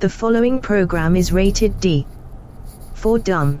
The following program is rated D for dumb.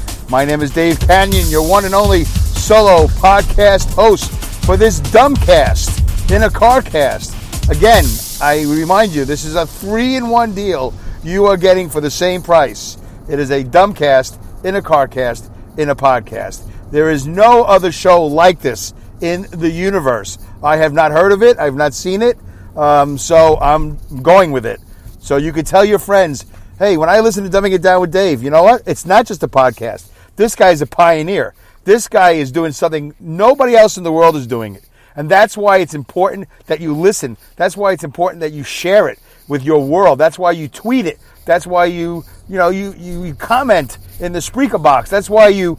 My name is Dave Kanyan, your one and only solo podcast host for this Dumbcast in a car cast. Again, I remind you, this is a three-in-one deal you are getting for the same price. It is a Dumbcast in a car cast in a podcast. There is no other show like this in the universe. I have not heard of it. I've not seen it. Um, so I'm going with it. So you could tell your friends, hey, when I listen to Dumbing It Down with Dave, you know what? It's not just a podcast. This guy's a pioneer. This guy is doing something nobody else in the world is doing it. And that's why it's important that you listen. That's why it's important that you share it with your world. That's why you tweet it. That's why you, you know, you, you, you comment in the Spreaker box. That's why you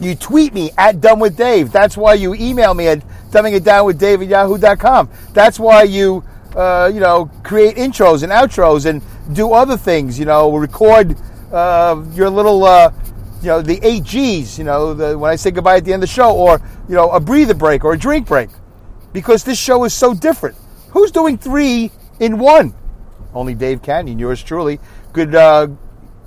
you tweet me at Dumb with Dave. That's why you email me at dumbingitdownwithdave at yahoo.com. That's why you, uh, you know, create intros and outros and do other things, you know, record uh, your little, uh, you know, the eight G's, you know, the, when I say goodbye at the end of the show, or, you know, a breather break or a drink break. Because this show is so different. Who's doing three in one? Only Dave Kanyan, yours truly. Good, uh,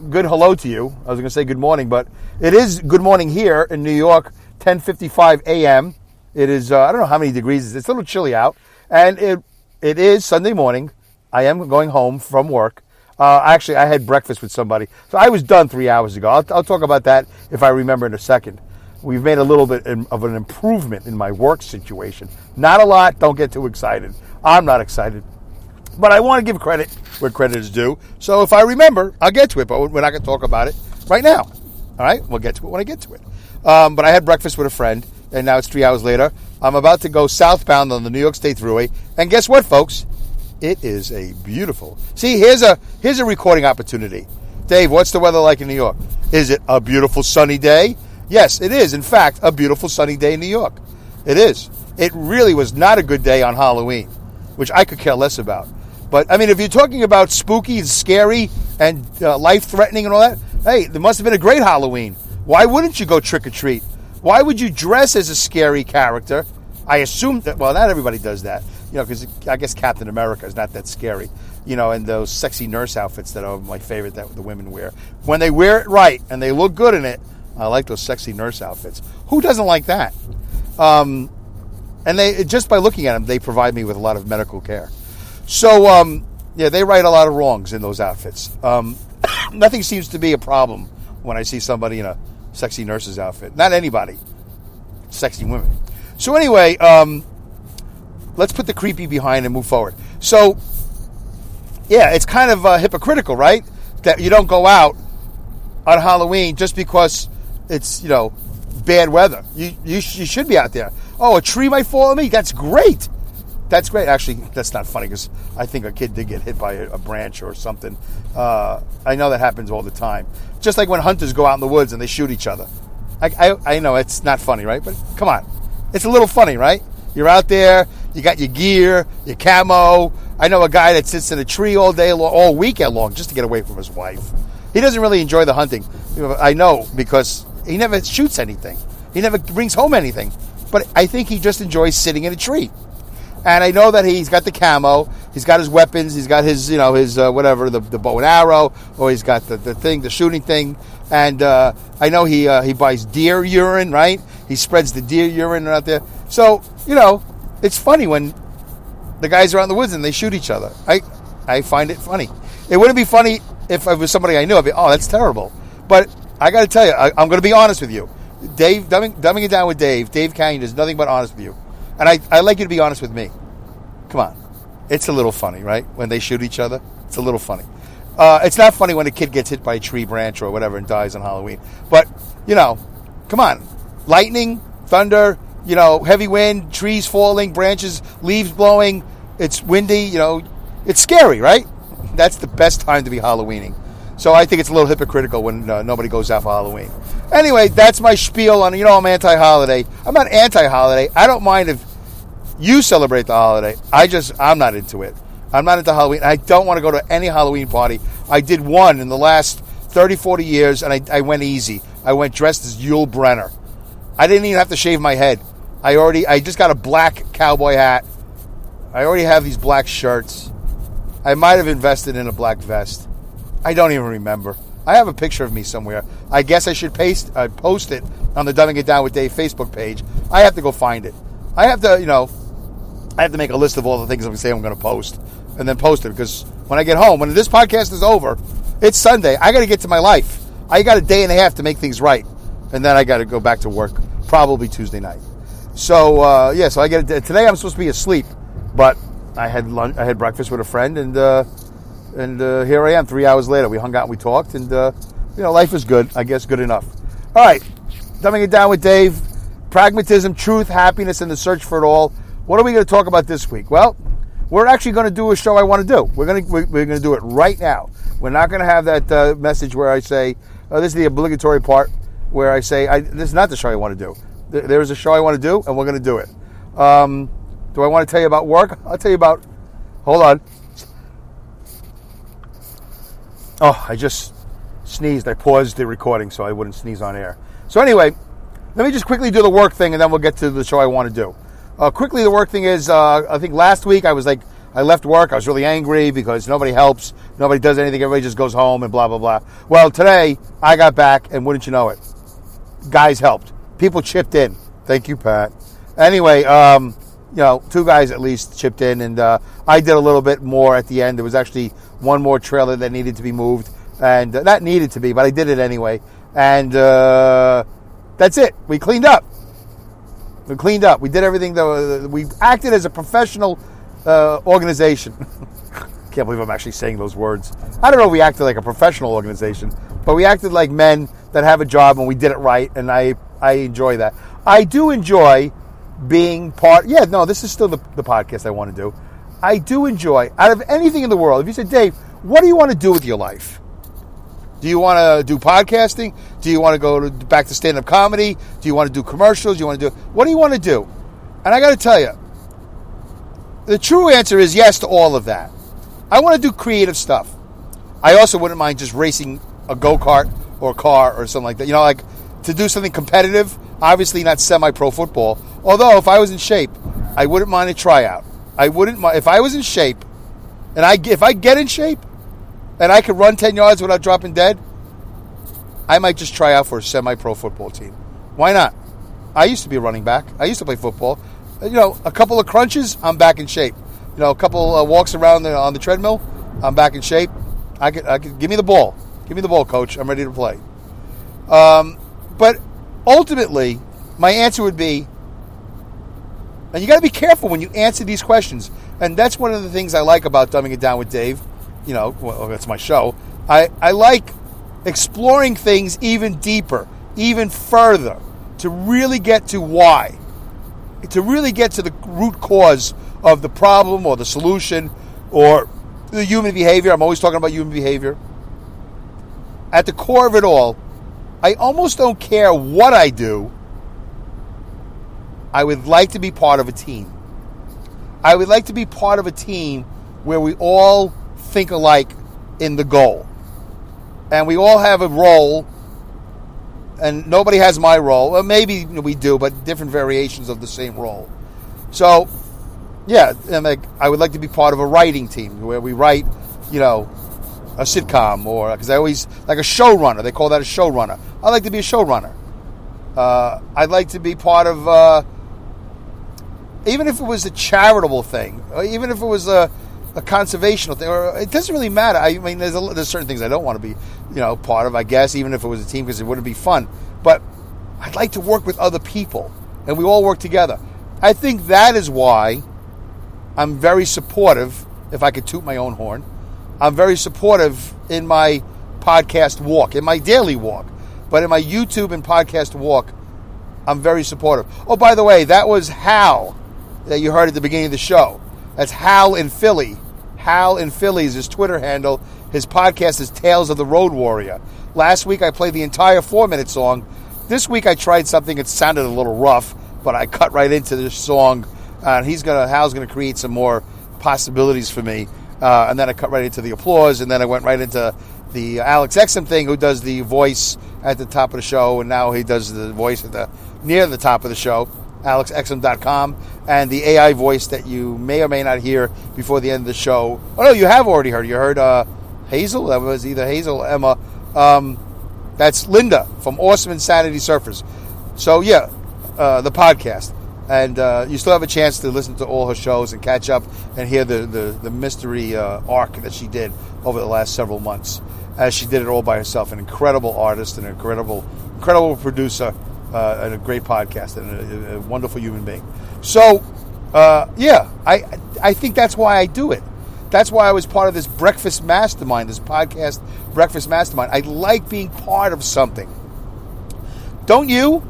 good hello to you. I was going to say good morning, but it is good morning here in New York, 10:55 a.m. It is uh, I don't know how many degrees. It's a little chilly out, and it it is Sunday morning. I am going home from work. Uh, actually, I had breakfast with somebody, so I was done three hours ago. I'll, I'll talk about that if I remember in a second. We've made a little bit of an improvement in my work situation. Not a lot. Don't get too excited. I'm not excited. But I want to give credit where credit is due. So if I remember, I'll get to it. But we're not going to talk about it right now. All right, we'll get to it when I get to it. Um, but I had breakfast with a friend, and now it's three hours later. I'm about to go southbound on the New York State Thruway, and guess what, folks? It is a beautiful. See, here's a here's a recording opportunity. Dave, what's the weather like in New York? Is it a beautiful sunny day? Yes, it is. In fact, a beautiful sunny day in New York. It is. It really was not a good day on Halloween, which I could care less about. But I mean, if you're talking about spooky and scary and uh, life threatening and all that, hey, there must have been a great Halloween. Why wouldn't you go trick or treat? Why would you dress as a scary character? I assume that, well, not everybody does that, you know, because I guess Captain America is not that scary, you know, and those sexy nurse outfits that are my favorite that the women wear. When they wear it right and they look good in it, I like those sexy nurse outfits. Who doesn't like that? Um, and they just by looking at them, they provide me with a lot of medical care. So, um, yeah, they right a lot of wrongs in those outfits. Um, nothing seems to be a problem when I see somebody in a sexy nurse's outfit. Not anybody, sexy women. So, anyway, um, let's put the creepy behind and move forward. So, yeah, it's kind of uh, hypocritical, right? That you don't go out on Halloween just because it's you know bad weather. You you, sh- you should be out there. Oh, a tree might fall on me. That's great. That's great. Actually, that's not funny because I think a kid did get hit by a, a branch or something. Uh, I know that happens all the time. Just like when hunters go out in the woods and they shoot each other. I, I, I know it's not funny, right? But come on, it's a little funny, right? You're out there, you got your gear, your camo. I know a guy that sits in a tree all day, long, all weekend long, just to get away from his wife. He doesn't really enjoy the hunting. I know because he never shoots anything. He never brings home anything. But I think he just enjoys sitting in a tree. And I know that he's got the camo, he's got his weapons, he's got his, you know, his uh, whatever, the, the bow and arrow, or he's got the, the thing, the shooting thing. And uh, I know he uh, he buys deer urine, right? He spreads the deer urine out there. So you know, it's funny when the guys are out in the woods and they shoot each other. I I find it funny. It wouldn't be funny if it was somebody I knew. I'd be, oh, that's terrible. But I got to tell you, I, am going to be honest with you. Dave, dumbing, dumbing it down with Dave, Dave Kanyan is nothing but honest with you. And I, I like you to be honest with me. Come on. It's a little funny, right? When they shoot each other, it's a little funny. Uh, it's not funny when a kid gets hit by a tree branch or whatever and dies on Halloween. But, you know, come on. Lightning, thunder, you know, heavy wind, trees falling, branches, leaves blowing. It's windy, you know. It's scary, right? That's the best time to be Halloweening. So I think it's a little hypocritical when uh, nobody goes out for Halloween. Anyway, that's my spiel on, you know, I'm anti holiday. I'm not anti holiday. I don't mind if you celebrate the holiday. I just, I'm not into it. I'm not into Halloween. I don't want to go to any Halloween party. I did one in the last 30, 40 years, and I, I went easy. I went dressed as Yul Brynner. I didn't even have to shave my head. I already, I just got a black cowboy hat. I already have these black shirts. I might have invested in a black vest. I don't even remember. I have a picture of me somewhere. I guess I should paste, uh, post it on the Dumbing It Down with Dave Facebook page. I have to go find it. I have to, you know, I have to make a list of all the things I'm going to say I'm going to post and then post it because when I get home, when this podcast is over, it's Sunday. I got to get to my life. I got a day and a half to make things right, and then I got to go back to work probably Tuesday night. So uh, yeah, so I get it today. I'm supposed to be asleep, but I had lunch. I had breakfast with a friend, and uh, and uh, here I am. Three hours later, we hung out and we talked, and uh, you know, life is good. I guess good enough. All right, dumbing it down with Dave. Pragmatism, truth, happiness, and the search for it all. What are we going to talk about this week? Well, we're actually going to do a show I want to do. We're going to we're, going to do it right now. We're not going to have that uh, message where I say oh, this is the obligatory part where I say I, this is not the show I want to do. There is a show I want to do, and we're going to do it. Um, do I want to tell you about work? I'll tell you about. Hold on. Oh, I just sneezed. I paused the recording so I wouldn't sneeze on air. So anyway, let me just quickly do the work thing, and then we'll get to the show I want to do. Uh, quickly, the work thing is. Uh, I think last week I was like, I left work. I was really angry because nobody helps, nobody does anything. Everybody just goes home and blah blah blah. Well, today I got back, and wouldn't you know it, guys helped. People chipped in. Thank you, Pat. Anyway, um, you know, two guys at least chipped in, and uh, I did a little bit more at the end. There was actually one more trailer that needed to be moved, and uh, not needed to be, but I did it anyway. And uh, that's it. We cleaned up. We cleaned up. We did everything. That, we acted as a professional uh, organization. Can't believe I'm actually saying those words. I don't know if we acted like a professional organization, but we acted like men that have a job and we did it right, and I I enjoy that. I do enjoy being part. Yeah, no, this is still the, the podcast I want to do. I do enjoy out of anything in the world. If you said, Dave, what do you want to do with your life? Do you want to do podcasting? Do you want to go to, back to stand up comedy? Do you want to do commercials? Do you want to do what do you want to do? And I got to tell you, the true answer is yes to all of that. I want to do creative stuff. I also wouldn't mind just racing a go kart or a car or something like that. You know, like to do something competitive. Obviously, not semi pro football. Although, if I was in shape, I wouldn't mind a tryout. I wouldn't mind if I was in shape, and I if I get in shape, and I could run ten yards without dropping dead. I might just try out for a semi pro football team. Why not? I used to be a running back. I used to play football. You know, a couple of crunches, I'm back in shape. You know, a couple uh, walks around the, on the treadmill, I'm back in shape. I could, I could give me the ball. Give me the ball, coach. I'm ready to play. Um, but ultimately, my answer would be, and you got to be careful when you answer these questions. And that's one of the things I like about dumbing it down with Dave. You know, well, that's my show. I, I like exploring things even deeper, even further, to really get to why, to really get to the root cause of the problem or the solution or the human behavior. I'm always talking about human behavior. At the core of it all, I almost don't care what I do. I would like to be part of a team. I would like to be part of a team where we all think alike in the goal. and we all have a role, and nobody has my role. Well, maybe we do, but different variations of the same role. So, yeah, like I would like to be part of a writing team where we write, you know, a sitcom or because I always like a showrunner. They call that a showrunner. I like to be a showrunner. Uh, I'd like to be part of, uh, even if it was a charitable thing, even if it was a, a conservational thing, or it doesn't really matter. I mean, there's, a, there's certain things I don't want to be, you know, part of. I guess even if it was a team because it wouldn't be fun. But I'd like to work with other people, and we all work together. I think that is why I'm very supportive. If I could toot my own horn, I'm very supportive in my podcast walk, in my daily walk, but in my YouTube and podcast walk, I'm very supportive. Oh, by the way, that was Hal that you heard at the beginning of the show. That's Hal in Philly. Hal in Philly is his Twitter handle. His podcast is Tales of the Road Warrior. Last week I played the entire four minute song. This week I tried something that sounded a little rough, but I cut right into this song. Uh, and he's gonna Hal's gonna create some more possibilities for me. Uh, and then I cut right into the applause, and then I went right into the Alex Exum thing, who does the voice at the top of the show, and now he does the voice at the near the top of the show, alexexum.com, and the AI voice that you may or may not hear before the end of the show. Oh no, you have already heard. You heard uh, Hazel. That was either Hazel or Emma. Um, that's Linda from Awesome Insanity Surfers. So yeah, uh, the podcast. And uh, you still have a chance to listen to all her shows and catch up and hear the, the, the mystery uh, arc that she did over the last several months as she did it all by herself. An incredible artist, and an incredible, incredible producer, uh, and a great podcast, and a, a wonderful human being. So, uh, yeah, I I think that's why I do it. That's why I was part of this breakfast mastermind, this podcast breakfast mastermind. I like being part of something. Don't you?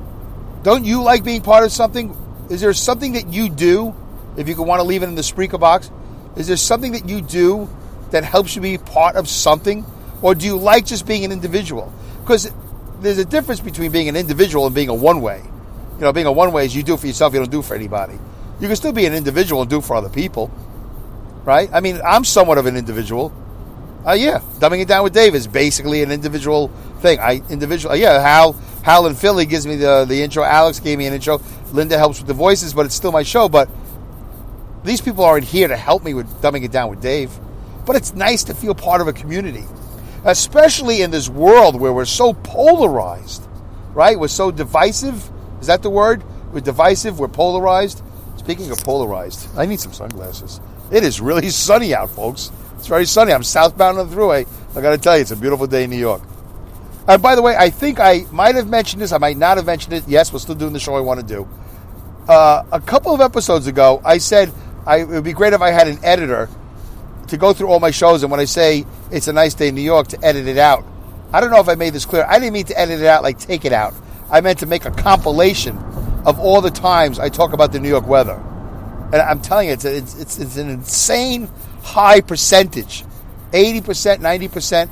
Don't you like being part of something? Is there something that you do, if you could want to leave it in the Spreaker box? Is there something that you do that helps you be part of something? Or do you like just being an individual? Because there's a difference between being an individual and being a one way. You know, being a one way is you do for yourself, you don't do for anybody. You can still be an individual and do for other people, right? I mean, I'm somewhat of an individual. Uh, yeah, dumbing it down with Dave is basically an individual thing. I individual, yeah. Hal, Hal in Philly gives me the the intro. Alex gave me an intro. Linda helps with the voices, but it's still my show. But these people aren't here to help me with dumbing it down with Dave. But it's nice to feel part of a community, especially in this world where we're so polarized, right? We're so divisive. Is that the word? We're divisive. We're polarized. Speaking of polarized, I need some sunglasses. It is really sunny out, folks. It's very sunny. I'm southbound on the thruway. I got to tell you, it's a beautiful day in New York. And by the way, I think I might have mentioned this. I might not have mentioned it. Yes, we're still doing the show I want to do. Uh, a couple of episodes ago, I said I, it would be great if I had an editor to go through all my shows. And when I say it's a nice day in New York, to edit it out. I don't know if I made this clear. I didn't mean to edit it out like take it out. I meant to make a compilation of all the times I talk about the New York weather. And I'm telling you, it's, a, it's, it's, it's an insane high percentage 80%, 90%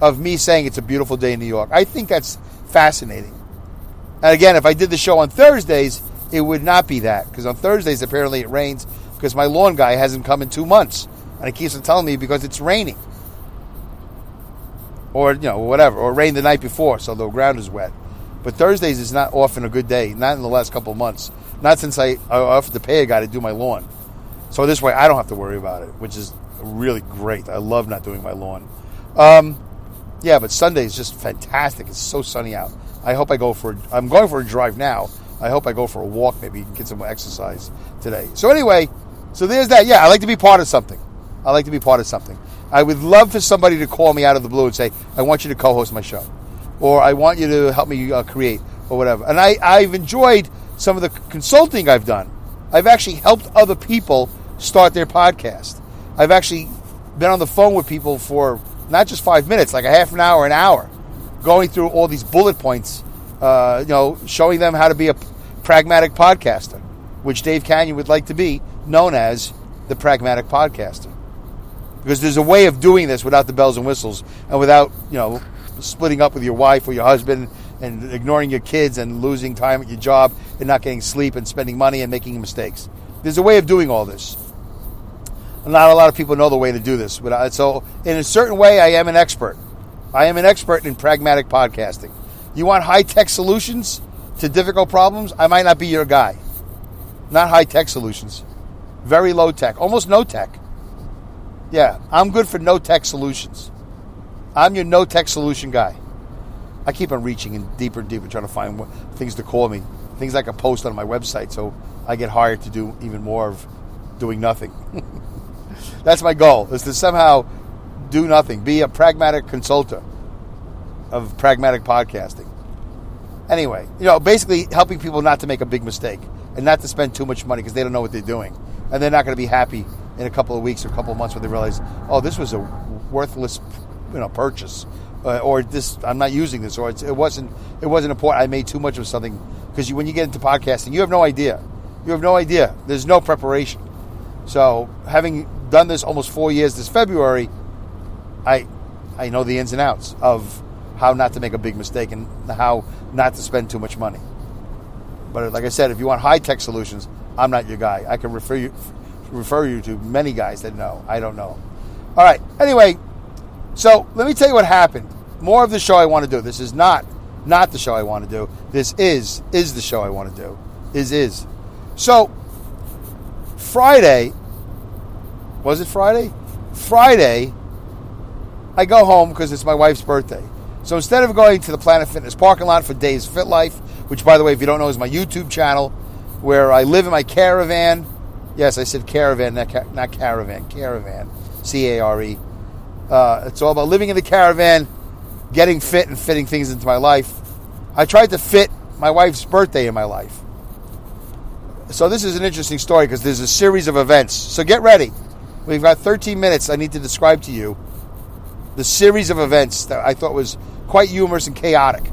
of me saying it's a beautiful day in New York. I think that's fascinating. And again, if I did the show on Thursdays, it would not be that. Because on Thursdays, apparently it rains because my lawn guy hasn't come in two months. And he keeps on telling me because it's raining. Or, you know, whatever. Or it rained the night before, so the ground is wet. But Thursdays is not often a good day. Not in the last couple of months. Not since I, I offered to pay a guy to do my lawn. So this way, I don't have to worry about it, which is really great. I love not doing my lawn. Um, yeah, but Sunday is just fantastic. It's so sunny out. I hope I go for. I'm going for a drive now. I hope I go for a walk. Maybe get some exercise today. So anyway, so there's that. Yeah, I like to be part of something. I like to be part of something. I would love for somebody to call me out of the blue and say, "I want you to co-host my show," or "I want you to help me uh, create," or whatever. And I, I've enjoyed some of the consulting I've done. I've actually helped other people start their podcast. I've actually been on the phone with people for not just five minutes, like a half an hour, an hour, going through all these bullet points, uh, you know, showing them how to be a pragmatic podcaster, which Dave Kanyan would like to be known as the pragmatic podcaster. Because there's a way of doing this without the bells and whistles and without, you know, splitting up with your wife or your husband and ignoring your kids and losing time at your job and not getting sleep and spending money and making mistakes. There's a way of doing all this. Not a lot of people know the way to do this. But I, so, in a certain way, I am an expert. I am an expert in pragmatic podcasting. You want high tech solutions to difficult problems? I might not be your guy. Not high tech solutions. Very low tech, almost no tech. Yeah, I'm good for no tech solutions. I'm your no tech solution guy. I keep on reaching in deeper and deeper, trying to find things to call me, things I can post on my website, so I get hired to do even more of doing nothing. That's my goal: is to somehow do nothing, be a pragmatic consultant of pragmatic podcasting. Anyway, you know, basically helping people not to make a big mistake and not to spend too much money because they don't know what they're doing, and they're not going to be happy in a couple of weeks or a couple of months when they realize, oh, this was a worthless, you know, purchase, uh, or this I'm not using this, or it wasn't it wasn't important. I made too much of something because when you get into podcasting, you have no idea. You have no idea. There's no preparation. So having done this almost four years this February, I I know the ins and outs of how not to make a big mistake and how not to spend too much money. But like I said, if you want high tech solutions, I'm not your guy. I can refer you refer you to many guys that know. I don't know. All right. Anyway, so let me tell you what happened. More of the show I want to do. This is not not the show I want to do. This is is the show I want to do. Is is. So Friday was it Friday? Friday I go home because it's my wife's birthday. So instead of going to the Planet Fitness parking lot for Dave's Fit Life, which by the way, if you don't know, is my YouTube channel where I live in my caravan. Yes, I said caravan, not, ca- not caravan, caravan, C A R E. Uh, it's all about living in the caravan, getting fit, and fitting things into my life. I tried to fit my wife's birthday in my life. So this is an interesting story because there's a series of events. So get ready. We've got 13 minutes. I need to describe to you the series of events that I thought was quite humorous and chaotic.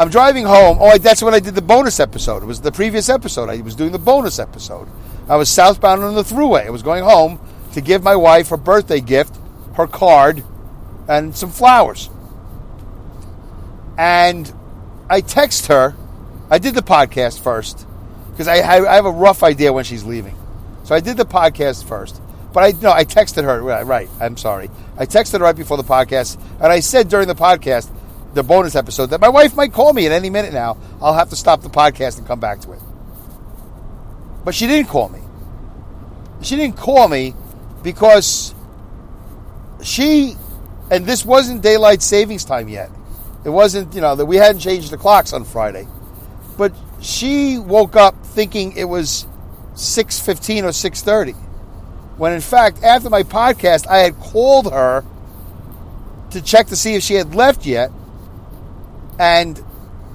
I'm driving home. Oh, that's when I did the bonus episode. It was the previous episode. I was doing the bonus episode. I was southbound on the thruway. I was going home to give my wife her birthday gift, her card, and some flowers. And I text her. I did the podcast first because I, I, have a rough idea when she's leaving. So I did the podcast first. But I no, I texted her. Right, I'm sorry. I texted her right before the podcast, and I said during the podcast, the bonus episode, that my wife might call me at any minute now. I'll have to stop the podcast and come back to it. But she didn't call me. She didn't call me because she, and this wasn't daylight savings time yet. It wasn't, you know, that we hadn't changed the clocks on Friday. But she woke up thinking it was 6.15 or 6.30 when in fact, after my podcast, I had called her to check to see if she had left yet, and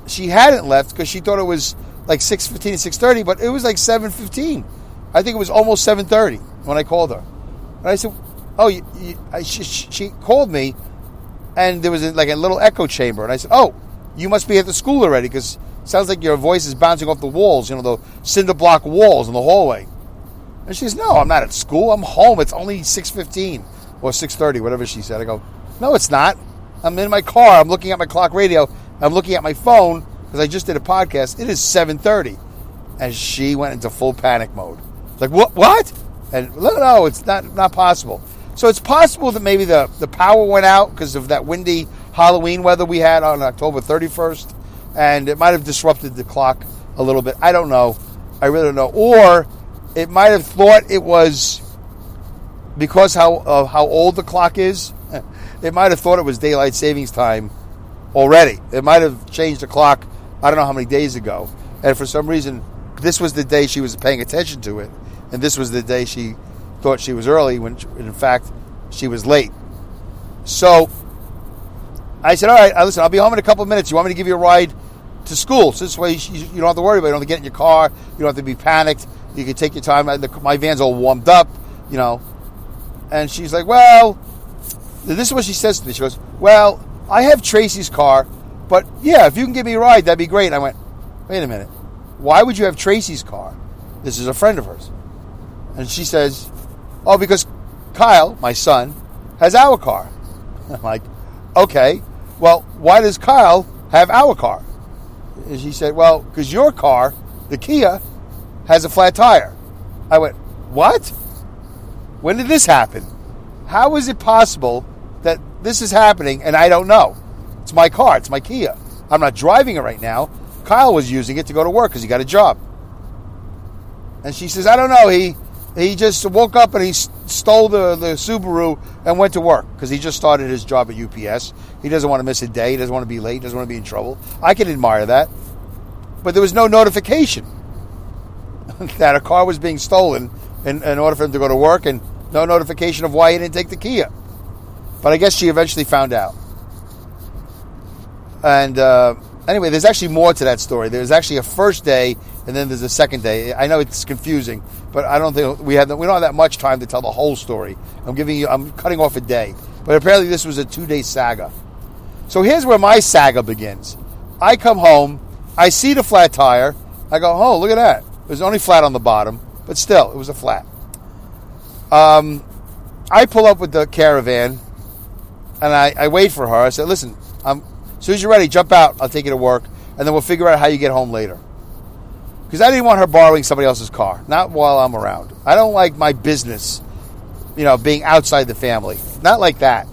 she hadn't left because she thought it was like 6.15 6.30 but it was like 7.15 i think it was almost 7.30 when i called her. And i said oh you, you, I, she, she, called me and there was a, like a little echo chamber. And i said oh you must be at the school already because sounds like your voice is bouncing off the walls you know the cinder block walls in the hallway and she says, "No, I'm not at school. I'm home. It's only six fifteen or six thirty, whatever she said." I go, "No, it's not. I'm in my car. I'm looking at my clock radio. I'm looking at my phone because I just did a podcast. It is seven thirty, and she went into full panic mode. Like, what? What? And no, no, it's not not possible. So it's possible that maybe the the power went out because of that windy Halloween weather we had on October 31st, and it might have disrupted the clock a little bit. I don't know. I really don't know. Or it might have thought it was because how uh, how old the clock is. It might have thought it was daylight savings time already. It might have changed the clock. I don't know how many days ago, and for some reason, this was the day she was paying attention to it, and this was the day she thought she was early when in fact she was late. So I said, "All right, listen, I'll be home in a couple of minutes. You want me to give you a ride to school? So this way you don't have to worry about it. You don't have to get in your car. You don't have to be panicked. You can take your time. My van's all warmed up, you know. And she's like, well, this is what she says to me. She goes, well, I have Tracy's car, but yeah, if you can give me a ride, that'd be great. And I went, wait a minute. Why would you have Tracy's car? This is a friend of hers. And she says, oh, because Kyle, my son, has our car. I'm like, okay, well, why does Kyle have our car? And she said, well, because your car, the Kia, has a flat tire. I went, What? When did this happen? How is it possible that this is happening, and I don't know. It's my car. It's my Kia. I'm not driving it right now. Kyle was using it to go to work because he got a job. And she says, I don't know. He he just woke up and he stole the, the Subaru and went to work because he just started his job at UPS. He doesn't want to miss a day. He doesn't want to be late. He doesn't want to be in trouble. I can admire that. But there was no notification that a car was being stolen in, in order for him to go to work and no notification of why he didn't take the Kia. But I guess she eventually found out. And uh, anyway, there's actually more to that story. There's actually a first day, and then there's a second day. I know it's confusing, but I don't think we have we don't have that much time to tell the whole story. I'm giving you, I'm cutting off a day. But apparently, this was a two day saga. So here's where my saga begins. I come home, I see the flat tire. I go, oh, look at that. It was only flat on the bottom, but still, it was a flat. Um, I pull up with the caravan, and I, I wait for her. I said, listen, I'm, as soon as you're ready, jump out. I'll take you to work, and then we'll figure out how you get home later. Because I didn't want her borrowing somebody else's car, not while I'm around. I don't like my business, you know, being outside the family. Not like that.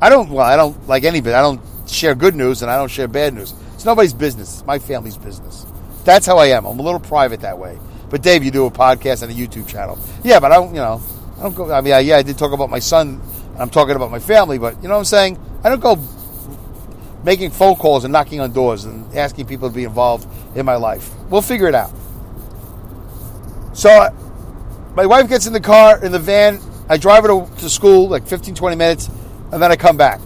I don't. Well, I don't like any. I don't share good news, and I don't share bad news. It's nobody's business. It's my family's business. That's how I am. I'm a little private that way. But Dave, you do a podcast and a YouTube channel. Yeah, but I don't. You know, I don't go. I mean, yeah, I did talk about my son. I'm talking about my family, but you know what I'm saying. I don't go making phone calls and knocking on doors and asking people to be involved in my life. We'll figure it out. So, my wife gets in the car, in the van. I drive her to, to school, like 15, 20 minutes, and then I come back.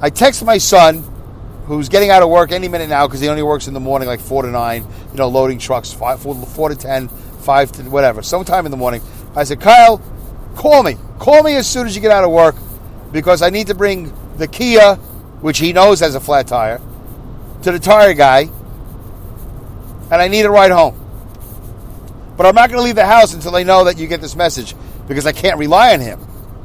I text my son, who's getting out of work any minute now because he only works in the morning, like 4 to 9, you know, loading trucks, 5, 4, 4 to 10, 5 to whatever, sometime in the morning. I said, Kyle, call me. Call me as soon as you get out of work because I need to bring the Kia, which he knows has a flat tire, to the tire guy, and I need a ride home. But I'm not going to leave the house until I know that you get this message because I can't rely on him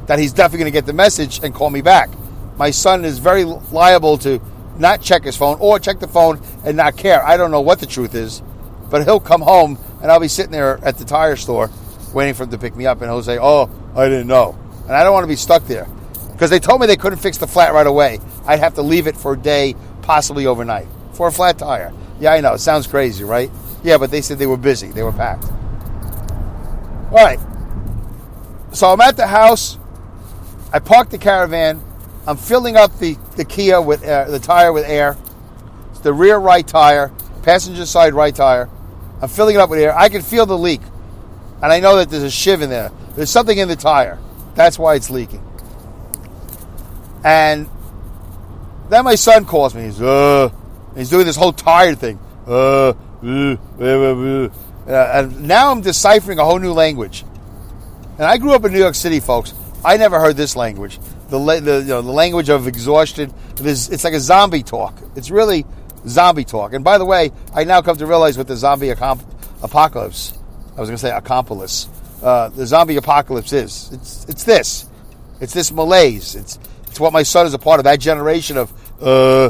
that he's definitely going to get the message and call me back. My son is very liable to not check his phone or check the phone and not care. I don't know what the truth is, but he'll come home and I'll be sitting there at the tire store waiting for him to pick me up and he'll say, "Oh, I didn't know." And I don't want to be stuck there because they told me they couldn't fix the flat right away. I'd have to leave it for a day, possibly overnight, for a flat tire. Yeah, I know. It sounds crazy, right? Yeah, but they said they were busy. They were packed. All right. So I'm at the house. I park the caravan. I'm filling up the, the Kia with uh, the tire with air. It's the rear right tire, passenger side right tire. I'm filling it up with air. I can feel the leak. And I know that there's a shiv in there. There's something in the tire. That's why it's leaking. And then my son calls me. He's uh, he's doing this whole tired thing. Uh, uh, uh, uh, and now I'm deciphering a whole new language. And I grew up in New York City, folks. I never heard this language. The the, you know, the language of exhaustion. It is, it's like a zombie talk. It's really zombie talk. And by the way, I now come to realize what the zombie apocalypse. I was going to say accomplice. Uh, the zombie apocalypse is. It's it's this. It's this malaise. It's it's what my son is a part of. That generation of uh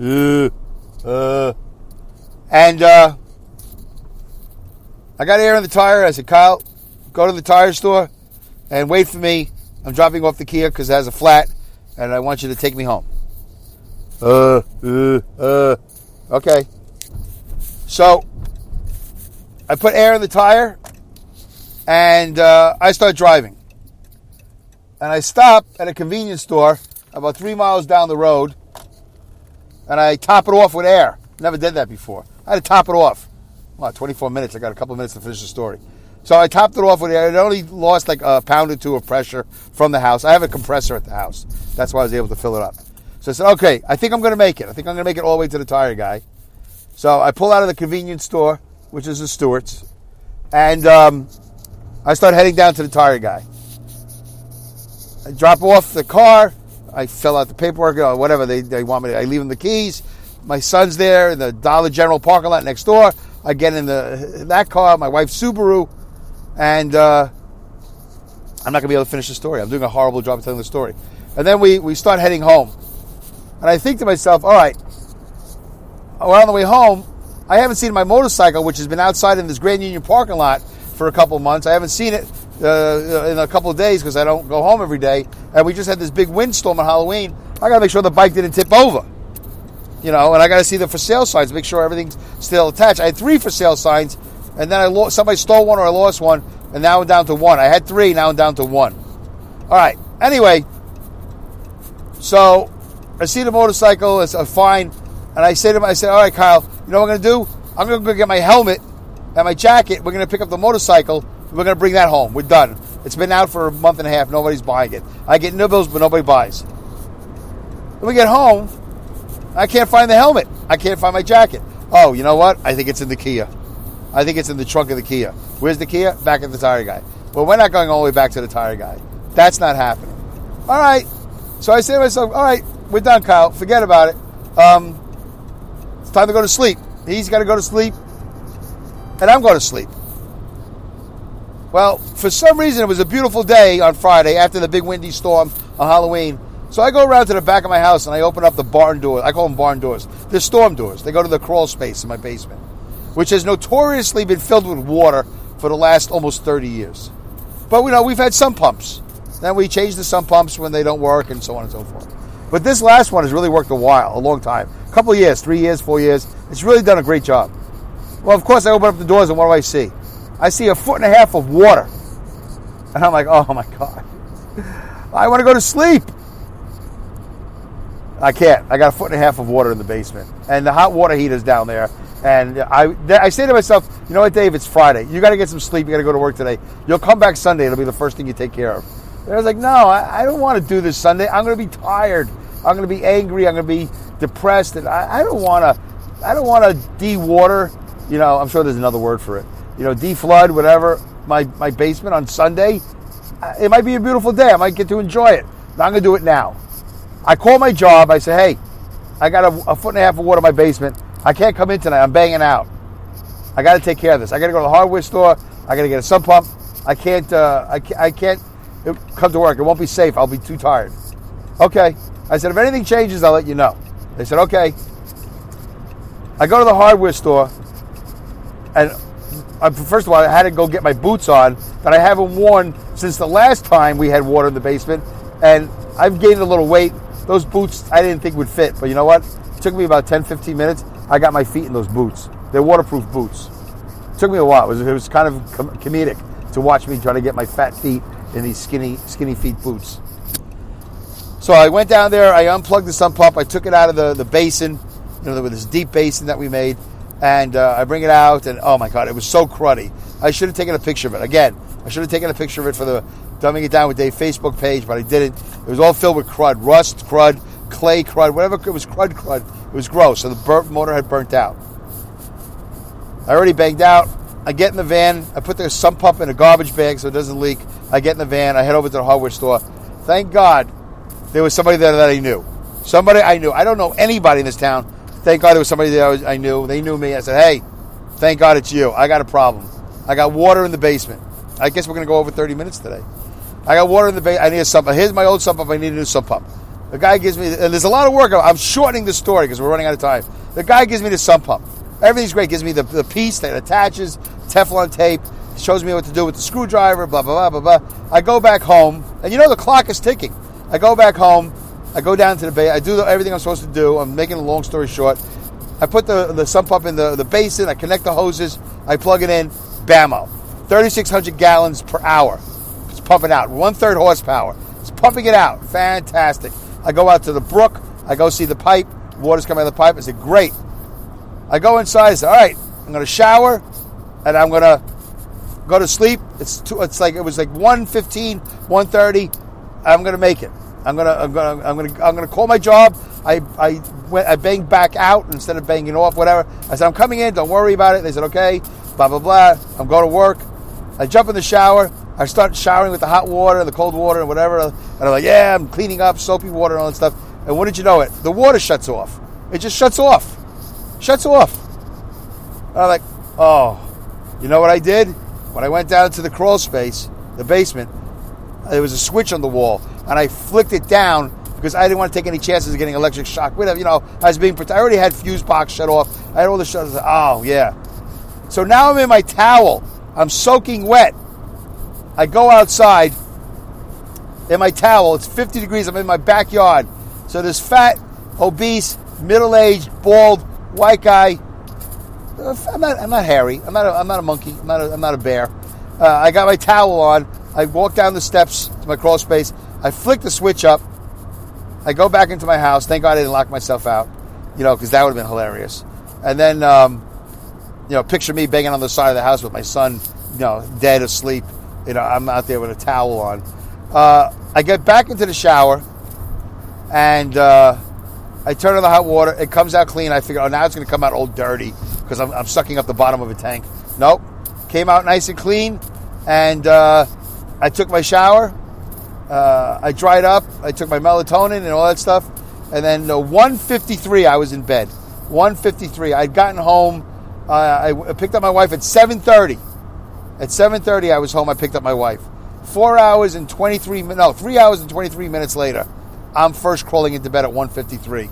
uh uh, and uh, I got air in the tire. I said, Kyle, go to the tire store and wait for me. I'm dropping off the Kia because it has a flat, and I want you to take me home. Uh, uh, uh. Okay. So I put air in the tire, and uh, I start driving. And I stop at a convenience store about three miles down the road, and I top it off with air. Never did that before. I had to top it off. Well, 24 minutes. I got a couple minutes to finish the story. So I topped it off with air. It only lost like a pound or two of pressure from the house. I have a compressor at the house. That's why I was able to fill it up. So I said, okay, I think I'm going to make it. I think I'm going to make it all the way to the tire guy. So I pull out of the convenience store, which is the Stewart's, and um, I start heading down to the tire guy. I drop off the car. I fill out the paperwork or whatever they, they want me to. I leave them the keys. My son's there in the Dollar General parking lot next door. I get in the that car, my wife's Subaru, and uh, I'm not going to be able to finish the story. I'm doing a horrible job of telling the story. And then we, we start heading home. And I think to myself, all right, we're on the way home. I haven't seen my motorcycle, which has been outside in this Grand Union parking lot for a couple months. I haven't seen it. Uh, in a couple of days because I don't go home every day. And we just had this big windstorm on Halloween. I got to make sure the bike didn't tip over. You know, and I got to see the for sale signs, make sure everything's still attached. I had three for sale signs, and then I lost, somebody stole one or I lost one, and now I'm down to one. I had three, now I'm down to one. All right. Anyway, so I see the motorcycle. It's a fine, and I say to him, I say, "All right, Kyle, you know what I'm going to do? I'm going to go get my helmet and my jacket. We're going to pick up the motorcycle. We're going to bring that home. We're done. It's been out for a month and a half. Nobody's buying it. I get nibbles, but nobody buys. When we get home, I can't find the helmet. I can't find my jacket. Oh, you know what? I think it's in the Kia. I think it's in the trunk of the Kia. Where's the Kia? Back at the tire guy. Well, we're not going all the way back to the tire guy. That's not happening. All right. So I say to myself, all right, we're done, Kyle. Forget about it. Um, it's time to go to sleep. He's got to go to sleep, and I'm going to sleep. Well, for some reason, it was a beautiful day on Friday after the big windy storm on Halloween. So I go around to the back of my house and I open up the barn door. I call them barn doors. They're storm doors. They go to the crawl space in my basement, which has notoriously been filled with water for the last almost 30 years. But we know we've had some pumps. Then we change the sump pumps when they don't work and so on and so forth. But this last one has really worked a while, a long time. A couple of years, three years, four years. It's really done a great job. Well, of course, I open up the doors and what do I see? I see a foot and a half of water. And I'm like, oh my God. I want to go to sleep. I can't. I got a foot and a half of water in the basement. And the hot water heater's down there. And I, I say to myself, you know what, Dave? It's Friday. You got to get some sleep. You got to go to work today. You'll come back Sunday. It'll be the first thing you take care of. And I was like, no, I, I don't want to do this Sunday. I'm going to be tired. I'm going to be angry. I'm going to be depressed. And I, I don't want to. I don't want to de-water. You know, I'm sure there's another word for it. You know, de-flood, whatever. My my basement on Sunday. Uh, It might be a beautiful day. I might get to enjoy it. But I'm going to do it now. I call my job. I say, hey, I got a, a foot and a half of water in my basement. I can't come in tonight. I'm banging out. I got to take care of this. I got to go to the hardware store. I got to get a sump pump. I can't. Uh, I can't. I can't come to work. It won't be safe. I'll be too tired. Okay. I said, if anything changes, I'll let you know. They said, okay. I go to the hardware store, and First of all, I had to go get my boots on that I haven't worn since the last time we had water in the basement, and I've gained a little weight. Those boots I didn't think would fit, but you know what? It took me about 10, 15 minutes. I got my feet in those boots. They're waterproof boots. It took me a while. It was, it was kind of com- comedic to watch me try to get my fat feet in these skinny, skinny feet boots. So I went down there. I unplugged the sump pump. I took it out of the, the basin, you know, with this deep basin that we made, and uh, I bring it out. And oh my god, it was so cruddy. I should have taken a picture of it. Again, I should have taken a picture of it for the Dumbing It Down with Dave Facebook page, but I didn't. It was all filled with crud, rust, crud, clay, crud, whatever. It was crud, crud. It was gross. So the motor had burnt out. I already banged out. I get in the van. I put the sump pump in a garbage bag so it doesn't leak. I get in the van. I head over to the hardware store. Thank God there was somebody there that I knew. Somebody I knew. I don't know anybody in this town. Thank God there was somebody there I, was, I knew. They knew me. I said, hey, thank God it's you. I got a problem. I got water in the basement. I guess we're going to go over 30 minutes today. I got water in the basement. I need a sump. Here's my old sump pump. I need a new sump pump. The guy gives me, and there's a lot of work. I'm shortening the story because we're running out of time. The guy gives me the sump pump. Everything's great. Gives me the, the piece that attaches, Teflon tape, shows me what to do with the screwdriver, blah, blah, blah, blah, blah. I go back home, and you know the clock is ticking. I go back home. I go down to the bay. I do everything I'm supposed to do. I'm making a long story short. I put the, the sump pump in the, the basin. I connect the hoses. I plug it in. Bammo. 3,600 gallons per hour. It's pumping out. One third horsepower. It's pumping it out. Fantastic. I go out to the brook. I go see the pipe. Water's coming out of the pipe. I said, great. I go inside. I say, all right, I'm going to shower and I'm going to go to sleep. It's two, it's like it was like 1:15, 1:30. I'm going to make it. I'm to I'm to I'm to I'm to call my job. I I went I banged back out instead of banging off whatever. I said I'm coming in. Don't worry about it. They said okay. Blah blah blah. I'm going to work. I jump in the shower. I start showering with the hot water the cold water and whatever. And I'm like, yeah, I'm cleaning up, soapy water and all that stuff. And what did you know it? The water shuts off. It just shuts off. Shuts off. And I'm like, oh, you know what I did? When I went down to the crawl space, the basement, there was a switch on the wall, and I flicked it down because I didn't want to take any chances of getting electric shock. Whatever, you know, I was being. I already had fuse box shut off. I had all the shutters. Oh yeah. So now I'm in my towel. I'm soaking wet, I go outside in my towel. It's 50 degrees. I'm in my backyard. So this fat, obese, middle-aged, bald, white guy. uh, I'm not. I'm not hairy. I'm not. A, I'm not a monkey. I'm not. A, I'm not a bear. Uh, I got my towel on. I walk down the steps to my crawl space. I flick the switch up. I go back into my house. Thank God I didn't lock myself out, you know, because that would have been hilarious. And then, um, you know, picture me banging on the side of the house with my son, you know, dead asleep. You know, I'm out there with a towel on. Uh, I get back into the shower, and uh, I turn on the hot water. It comes out clean. I figure, oh, now it's going to come out all dirty because I'm, I'm sucking up the bottom of a tank. Nope, came out nice and clean, and uh, I took my shower. Uh, I dried up. I took my melatonin and all that stuff, and then uh, 1:53 I was in bed. 1:53. I'd gotten home. Uh, I picked up my wife at 7:30. At 7:30 I was home. I picked up my wife. Four hours and 23 minutes. No, three hours and 23 minutes later, I'm first crawling into bed at 1:53,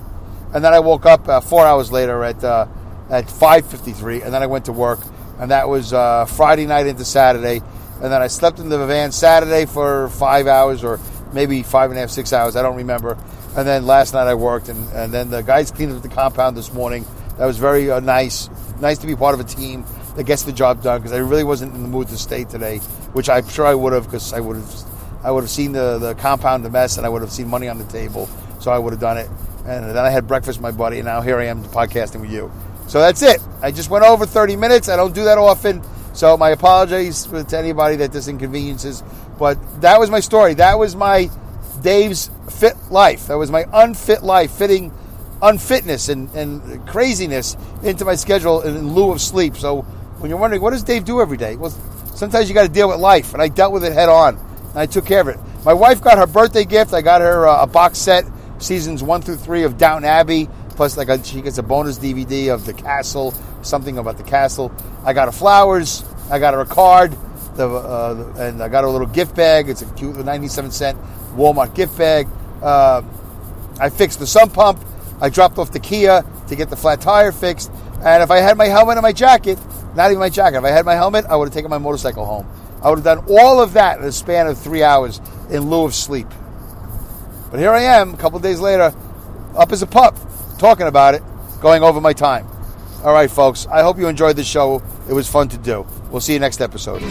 and then I woke up uh, four hours later at uh, at 5:53, and then I went to work, and that was uh, Friday night into Saturday, and then I slept in the van Saturday for five hours or maybe five and a half, six hours. I don't remember. And then last night I worked, and, and then the guys cleaned up the compound this morning. That was very uh, nice. Nice to be part of a team that gets the job done because I really wasn't in the mood to stay today, which I'm sure I would have because I would have I would have seen the, the compound a mess and I would have seen money on the table, so I would have done it. And then I had breakfast with my buddy, and now here I am podcasting with you. So that's it. I just went over 30 minutes. I don't do that often. So my apologies to anybody that this inconveniences. But that was my story. That was my Dave's fit life. That was my unfit life, fitting unfitness and, and craziness into my schedule in lieu of sleep. So when you're wondering, what does Dave do every day? Well, sometimes you got to deal with life, and I dealt with it head on, and I took care of it. My wife got her birthday gift. I got her uh, a box set, seasons one through three of Downton Abbey. Plus, like she gets a bonus DVD of the castle, something about the castle. I got her flowers. I got her a card, the, uh, and I got her a little gift bag. It's a cute 97 cent Walmart gift bag. Uh, I fixed the sump pump. I dropped off the Kia to get the flat tire fixed. And if I had my helmet and my jacket, not even my jacket, if I had my helmet, I would have taken my motorcycle home. I would have done all of that in a span of three hours in lieu of sleep. But here I am, a couple days later, up as a pup, talking about it, going over my time. All right, folks, I hope you enjoyed the show. It was fun to do. We'll see you next episode.